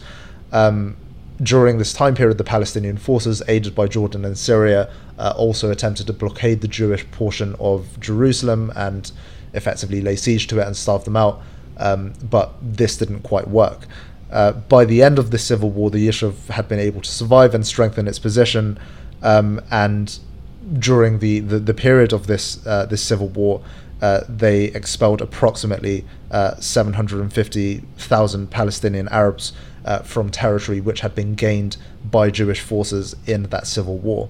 Um, during this time period, the Palestinian forces, aided by Jordan and Syria, uh, also attempted to blockade the Jewish portion of Jerusalem and effectively lay siege to it and starve them out. Um, but this didn't quite work. Uh, by the end of the civil war, the Yishuv had been able to survive and strengthen its position. Um, and during the, the, the, period of this uh, this civil war, uh, they expelled approximately uh, 750,000 Palestinian Arabs uh, from territory which had been gained by Jewish forces in that civil war.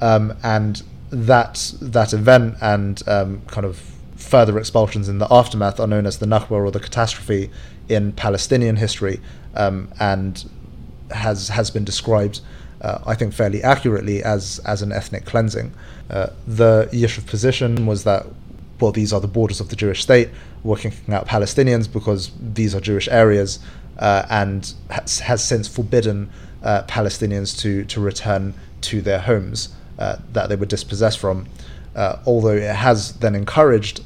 Um, and that that event and um, kind of further expulsions in the aftermath are known as the Nakba or the catastrophe in Palestinian history um, and has has been described, uh, I think, fairly accurately as as an ethnic cleansing. Uh, the Yishuv position was that well, these are the borders of the Jewish state. We're kicking out Palestinians because these are Jewish areas, uh, and has, has, since forbidden uh, Palestinians to to return to their homes uh, that they were dispossessed from. Uh, although it has then encouraged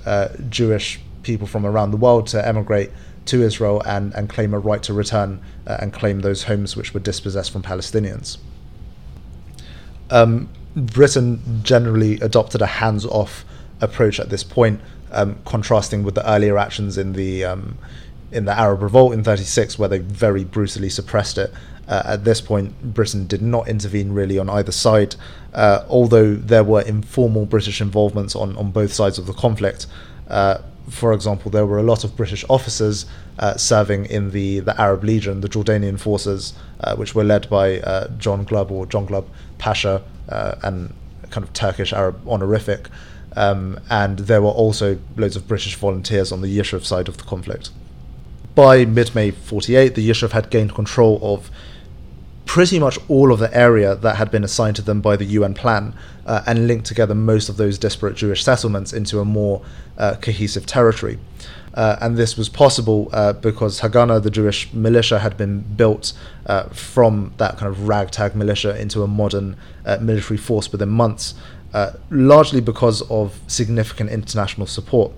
Jewish people from around the world to emigrate to Israel and, and claim a right to return uh, and claim those homes which were dispossessed from Palestinians. Um, Britain generally adopted a hands off approach at this point, um, contrasting with the earlier actions in the um, in the Arab Revolt in 36, where they very brutally suppressed it. Uh, at this point, Britain did not intervene really on either side, uh, although there were informal British involvements on, on both sides of the conflict. Uh, for example, there were a lot of British officers uh, serving in the, the Arab Legion, the Jordanian forces, uh, which were led by uh, John Glubb or John Glubb Pasha, uh, and kind of Turkish Arab honorific. Um, and there were also loads of British volunteers on the Yishuv side of the conflict. By mid May 48, the Yishuv had gained control of pretty much all of the area that had been assigned to them by the UN plan uh, and linked together most of those disparate Jewish settlements into a more uh, cohesive territory. Uh, and this was possible uh, because Haganah, the Jewish militia, had been built uh, from that kind of ragtag militia into a modern uh, military force within months, largely because of significant international support.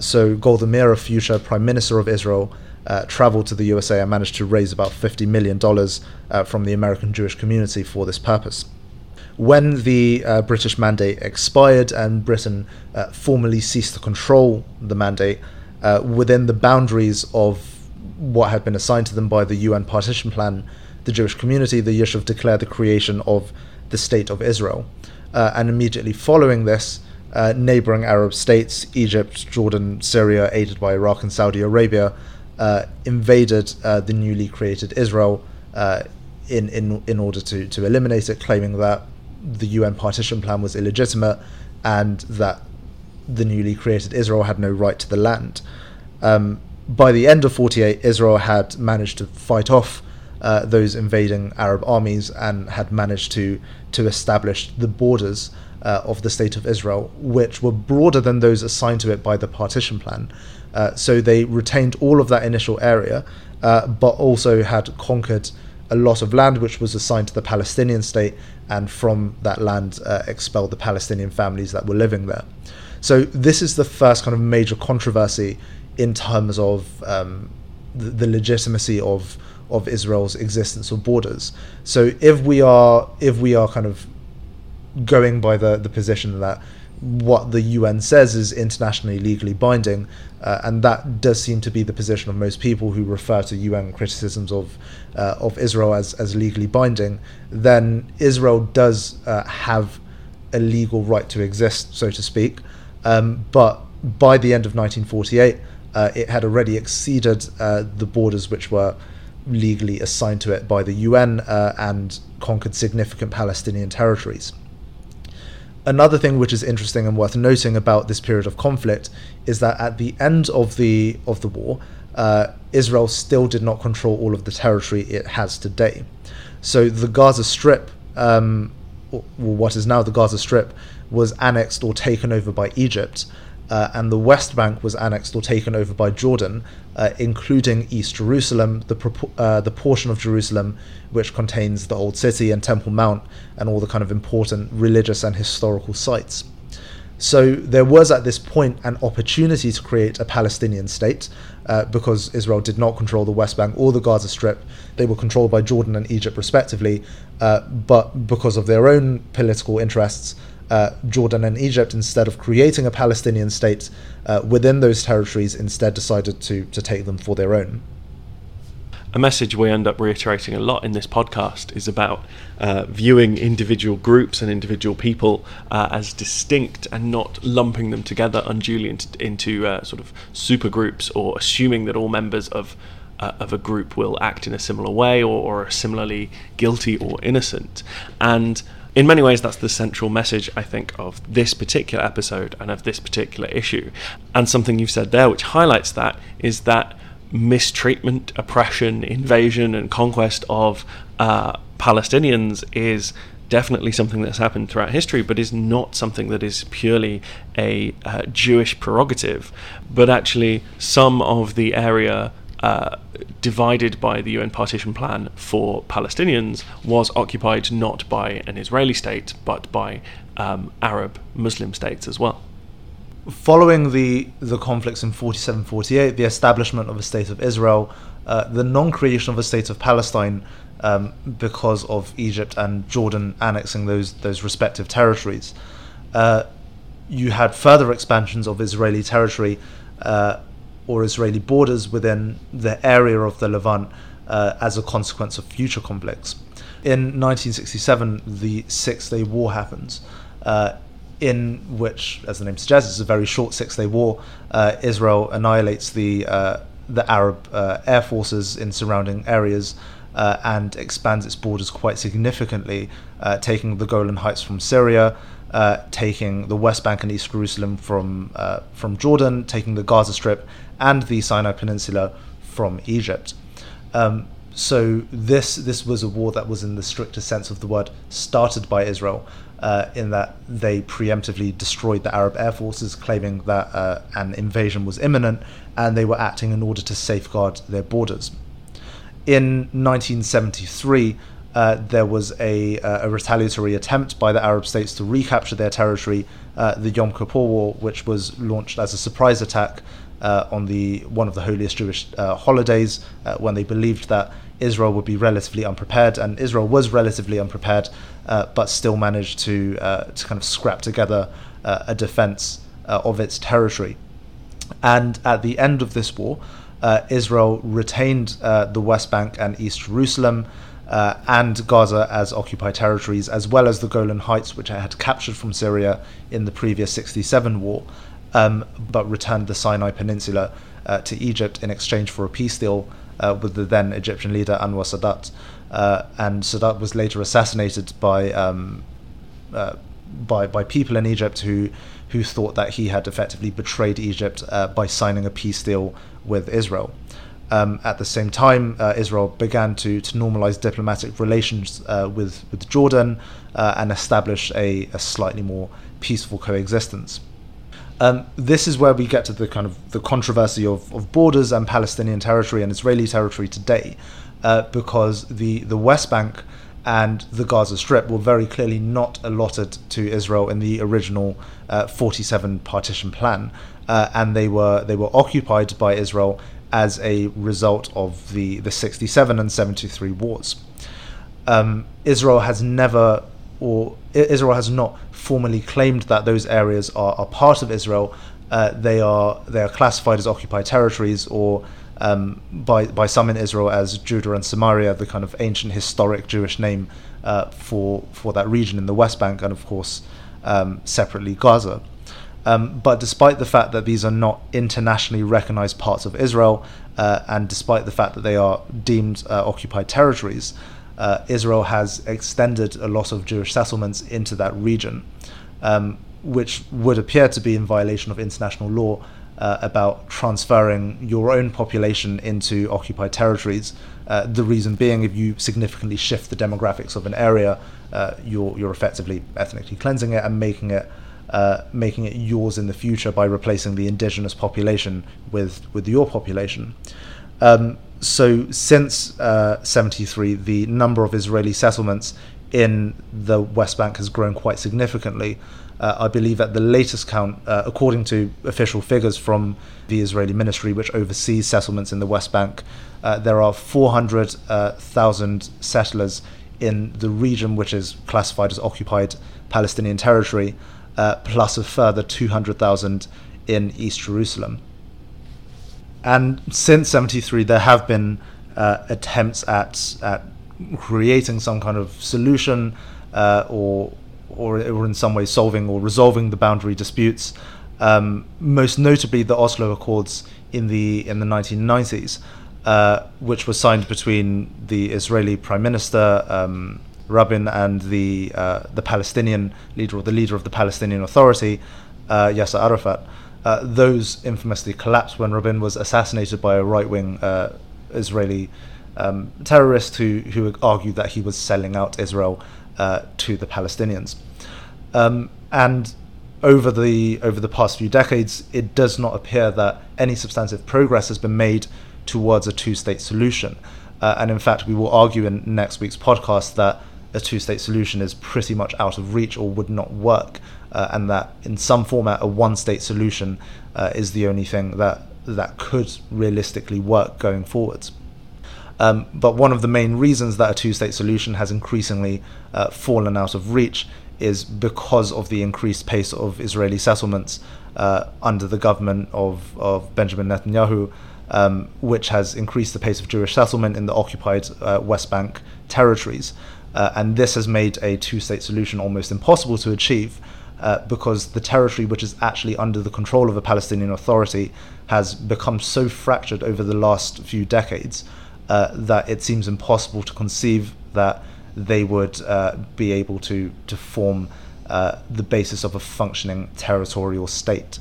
so Golda Meir, future Prime Minister of Israel, uh, traveled to the USA and managed to raise about $50 million uh, from the American Jewish community for this purpose. When the uh, British mandate expired and Britain uh, formally ceased to control the mandate uh, within the boundaries of what had been assigned to them by the UN partition plan, the Jewish community, the Yishuv declared the creation of the State of Israel. Uh, and immediately following this, neighboring Arab states, Egypt, Jordan, Syria, aided by Iraq and Saudi Arabia, invaded uh, the newly created Israel uh, in, in, in order to, to eliminate it, claiming that the UN partition plan was illegitimate and that the newly created Israel had no right to the land. Um, by the end of 48, Israel had managed to fight off uh, those invading Arab armies and had managed to, to establish the borders uh, of the State of Israel, which were broader than those assigned to it by the partition plan. Uh, so they retained all of that initial area, uh, but also had conquered a lot of land which was assigned to the Palestinian state, and from that land uh, expelled the Palestinian families that were living there. So this is the first kind of major controversy in terms of um, the, the legitimacy of of Israel's existence or borders. So if we are if we are kind of going by the the position that what the UN says is internationally legally binding, uh, and that does seem to be the position of most people who refer to UN criticisms of uh, of Israel as, as legally binding. Then Israel does uh, have a legal right to exist, so to speak. Um, but by the end of 1948, uh, it had already exceeded uh, the borders which were legally assigned to it by the UN uh, and conquered significant Palestinian territories another thing which is interesting and worth noting about this period of conflict is that at the end of the of the war, uh, Israel still did not control all of the territory it has today. So the Gaza Strip, um, or what is now the Gaza Strip, was annexed or taken over by Egypt uh, and the West Bank was annexed or taken over by Jordan, uh, including East Jerusalem, the, uh, the portion of Jerusalem which contains the Old City and Temple Mount and all the kind of important religious and historical sites. So there was at this point an opportunity to create a Palestinian state uh, because Israel did not control the West Bank or the Gaza Strip. They were controlled by Jordan and Egypt respectively, uh, but because of their own political interests, uh, Jordan and Egypt, instead of creating a Palestinian state uh, within those territories, instead decided to, to take them for their own. A message we end up reiterating a lot in this podcast is about uh, viewing individual groups and individual people uh, as distinct and not lumping them together unduly into, into uh, sort of super groups or assuming that all members of uh, of a group will act in a similar way or, or are similarly guilty or innocent. And in many ways, that's the central message, I think, of this particular episode and of this particular issue. And something you've said there, which highlights that, is that mistreatment, oppression, invasion, and conquest of uh, Palestinians is definitely something that's happened throughout history, but is not something that is purely a uh, Jewish prerogative, but actually some of the area uh, divided by the UN partition plan for Palestinians was occupied not by an Israeli state but by um, Arab Muslim states as well. Following the, the conflicts in 47 48, the establishment of a state of Israel, uh, the non creation of a state of Palestine um, because of Egypt and Jordan annexing those, those respective territories, uh, you had further expansions of Israeli territory. Uh, or Israeli borders within the area of the Levant uh, as a consequence of future conflicts. In 1967, the Six Day War happens, uh, in which, as the name suggests, it's a very short Six Day War. Uh, Israel annihilates the uh, the Arab uh, air forces in surrounding areas. Uh, and expands its borders quite significantly, taking the Golan Heights from Syria, uh, taking the West Bank and East Jerusalem from uh, from Jordan, taking the Gaza Strip and the Sinai Peninsula from Egypt. Um, so this this was a war that was, in the strictest sense of the word, started by Israel, uh, in that they preemptively destroyed the Arab air forces, claiming that uh, an invasion was imminent, and they were acting in order to safeguard their borders. In 1973, uh, there was a, uh, a, retaliatory attempt by the Arab states to recapture their territory, uh, the Yom Kippur War, which was launched as a surprise attack uh, on the one of the holiest Jewish uh, holidays, when they believed that Israel would be relatively unprepared, and Israel was relatively unprepared, but still managed to to kind of scrap together a defense of its territory. And at the end of this war, Israel retained the West Bank and East Jerusalem uh, and Gaza as occupied territories, as well as the Golan Heights, which it had captured from Syria in the previous 67 war, um, but returned the Sinai Peninsula uh, to Egypt in exchange for a peace deal uh, with the then Egyptian leader Anwar Sadat. Uh, and Sadat was later assassinated by, um, uh, by, by people in Egypt who, who thought that he had effectively betrayed Egypt uh, by signing a peace deal with Israel. Um, at the same time, uh, Israel began to, to normalize diplomatic relations uh, with, with Jordan uh, and establish a, a, slightly more peaceful coexistence. Um, this is where we get to the kind of the controversy of, of borders and Palestinian territory and Israeli territory today, uh, because the, the West Bank and the Gaza Strip were very clearly not allotted to Israel in the original uh, 47 partition plan, uh, and they were they were occupied by Israel as a result of the, the 67 and 73 wars. Um, Israel has never, or Israel has not formally claimed that those areas are, are part of Israel. Uh, they are they are classified as occupied territories, or um, by by some in Israel as Judah and Samaria, the kind of ancient historic Jewish name uh, for for that region in the West Bank, and of course um, separately Gaza. Um, but despite the fact that these are not internationally recognized parts of Israel, uh, and despite the fact that they are deemed uh, occupied territories, uh, Israel has extended a lot of Jewish settlements into that region, um, which would appear to be in violation of international law uh, about transferring your own population into occupied territories. Uh, the reason being, if you significantly shift the demographics of an area, uh, you're, you're effectively ethnically cleansing it and making it uh, making it yours in the future by replacing the indigenous population with with your population. Um, so since uh, 73, the number of Israeli settlements in the West Bank has grown quite significantly. Uh, I believe at the latest count, uh, according to official figures from the Israeli ministry, which oversees settlements in the West Bank, uh, there are 400,000 settlers in the region which is classified as occupied Palestinian territory, uh, plus a further 200,000 in East Jerusalem. And since 73, there have been uh, attempts at, at creating some kind of solution uh, or, or, or in some way solving or resolving the boundary disputes. Um, most notably, the Oslo Accords in the in the 1990s, uh, which were signed between the Israeli Prime Minister um, Rabin and the uh, the Palestinian leader or the leader of the Palestinian Authority, uh, Yasser Arafat. Uh, those infamously collapsed when Rabin was assassinated by a right wing uh, Israeli um, terrorist who who argued that he was selling out Israel uh, to the Palestinians. Um, and over the over the past few decades, it does not appear that any substantive progress has been made towards a two-state solution. Uh, and in fact, we will argue in next week's podcast that a two state solution is pretty much out of reach or would not work, uh, and that in some format a one state solution uh, is the only thing that that could realistically work going forwards. Um, but one of the main reasons that a two state solution has increasingly uh, fallen out of reach is because of the increased pace of Israeli settlements uh, under the government of, of Benjamin Netanyahu, um, which has increased the pace of Jewish settlement in the occupied uh, West Bank territories. Uh, and this has made a two state solution almost impossible to achieve uh, because the territory, which is actually under the control of a Palestinian Authority, has become so fractured over the last few decades uh, that it seems impossible to conceive that they would uh, be able to, to form uh, the basis of a functioning territorial state.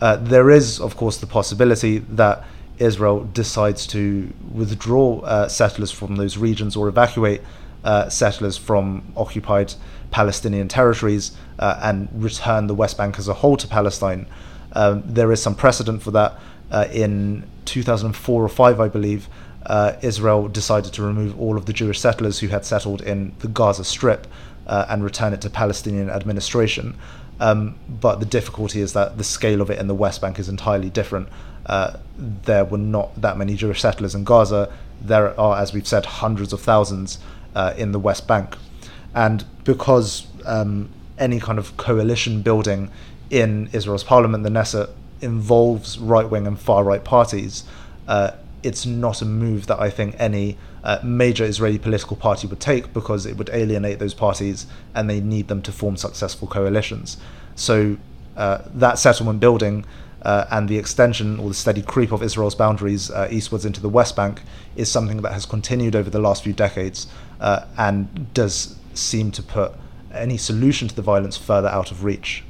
Uh, there is, of course, the possibility that Israel decides to withdraw settlers from those regions or evacuate uh, settlers from occupied Palestinian territories uh, and return the West Bank as a whole to Palestine. Um, there is some precedent for that. Uh, in 2004 or 5, I believe, uh, Israel decided to remove all of the Jewish settlers who had settled in the Gaza Strip uh, and return it to Palestinian administration. Um, but the difficulty is that the scale of it in the West Bank is entirely different. Uh, there were not that many Jewish settlers in Gaza. There are, as we've said, hundreds of thousands uh, in the West Bank. And because um, any kind of coalition building in Israel's parliament, the Knesset, involves right wing and far right parties, uh, it's not a move that I think any uh, major Israeli political party would take because it would alienate those parties and they need them to form successful coalitions. So uh, that settlement building uh, and the extension or the steady creep of Israel's boundaries uh, eastwards into the West Bank is something that has continued over the last few decades uh, and does seem to put any solution to the violence further out of reach.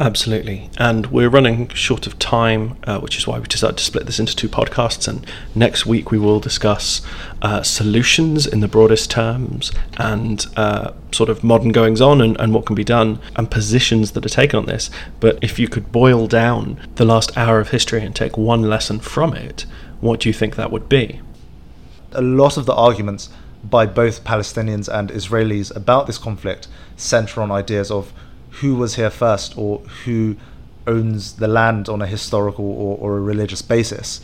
Absolutely. And we're running short of time, uh, which is why we decided to split this into two podcasts. And next week we will discuss uh, solutions in the broadest terms and uh, sort of modern goings on and, and what can be done and positions that are taken on this. But if you could boil down the last hour of history and take one lesson from it, what do you think that would be? A lot of the arguments by both Palestinians and Israelis about this conflict center on ideas of who was here first or who owns the land on a historical or, or a religious basis.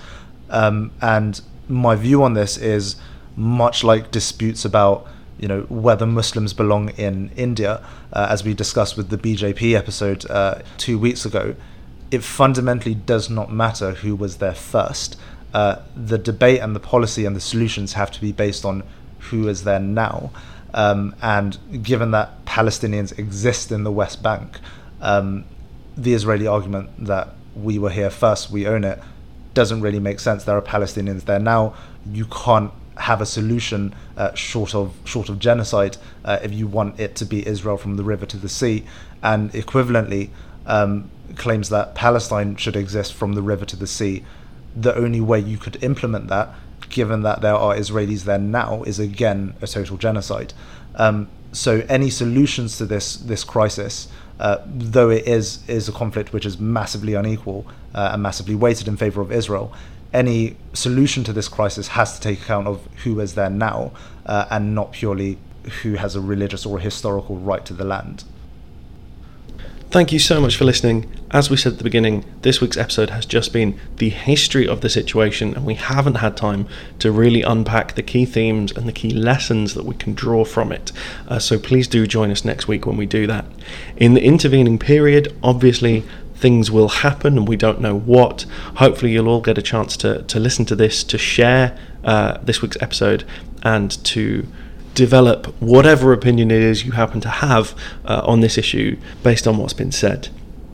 Um, and my view on this is much like disputes about you know whether Muslims belong in India, uh, as we discussed with the BJP episode uh, two weeks ago. It fundamentally does not matter who was there first. Uh, the debate and the policy and the solutions have to be based on who is there now. Um, and given that Palestinians exist in the West Bank, um, the Israeli argument that we were here first, we own it, doesn't really make sense. There are Palestinians there now. You can't have a solution uh, short of short of genocide uh, if you want it to be Israel from the river to the sea, and equivalently um, claims that Palestine should exist from the river to the sea. The only way you could implement that given that there are Israelis there now, is again a total genocide. Um, so any solutions to this this crisis, uh, though it is is a conflict which is massively unequal uh, and massively weighted in favor of Israel, any solution to this crisis has to take account of who is there now uh, and not purely who has a religious or a historical right to the land. Thank you so much for listening. As we said at the beginning, this week's episode has just been the history of the situation, and we haven't had time to really unpack the key themes and the key lessons that we can draw from it. Uh, so please do join us next week when we do that. In the intervening period, obviously, things will happen and we don't know what. Hopefully, you'll all get a chance to, to listen to this, to share uh, this week's episode, and to develop whatever opinion it is you happen to have uh, on this issue based on what's been said.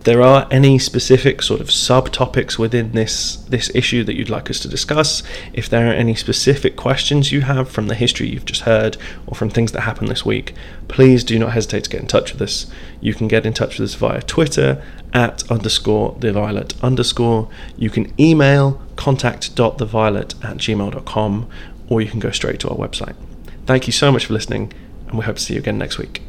There are any specific sort of subtopics within this this issue that you'd like us to discuss. If there are any specific questions you have from the history you've just heard or from things that happened this week, please do not hesitate to get in touch with us. You can get in touch with us via Twitter at underscore the violet underscore. You can email contact.theviolet at gmail.com or you can go straight to our website. Thank you so much for listening, and we hope to see you again next week.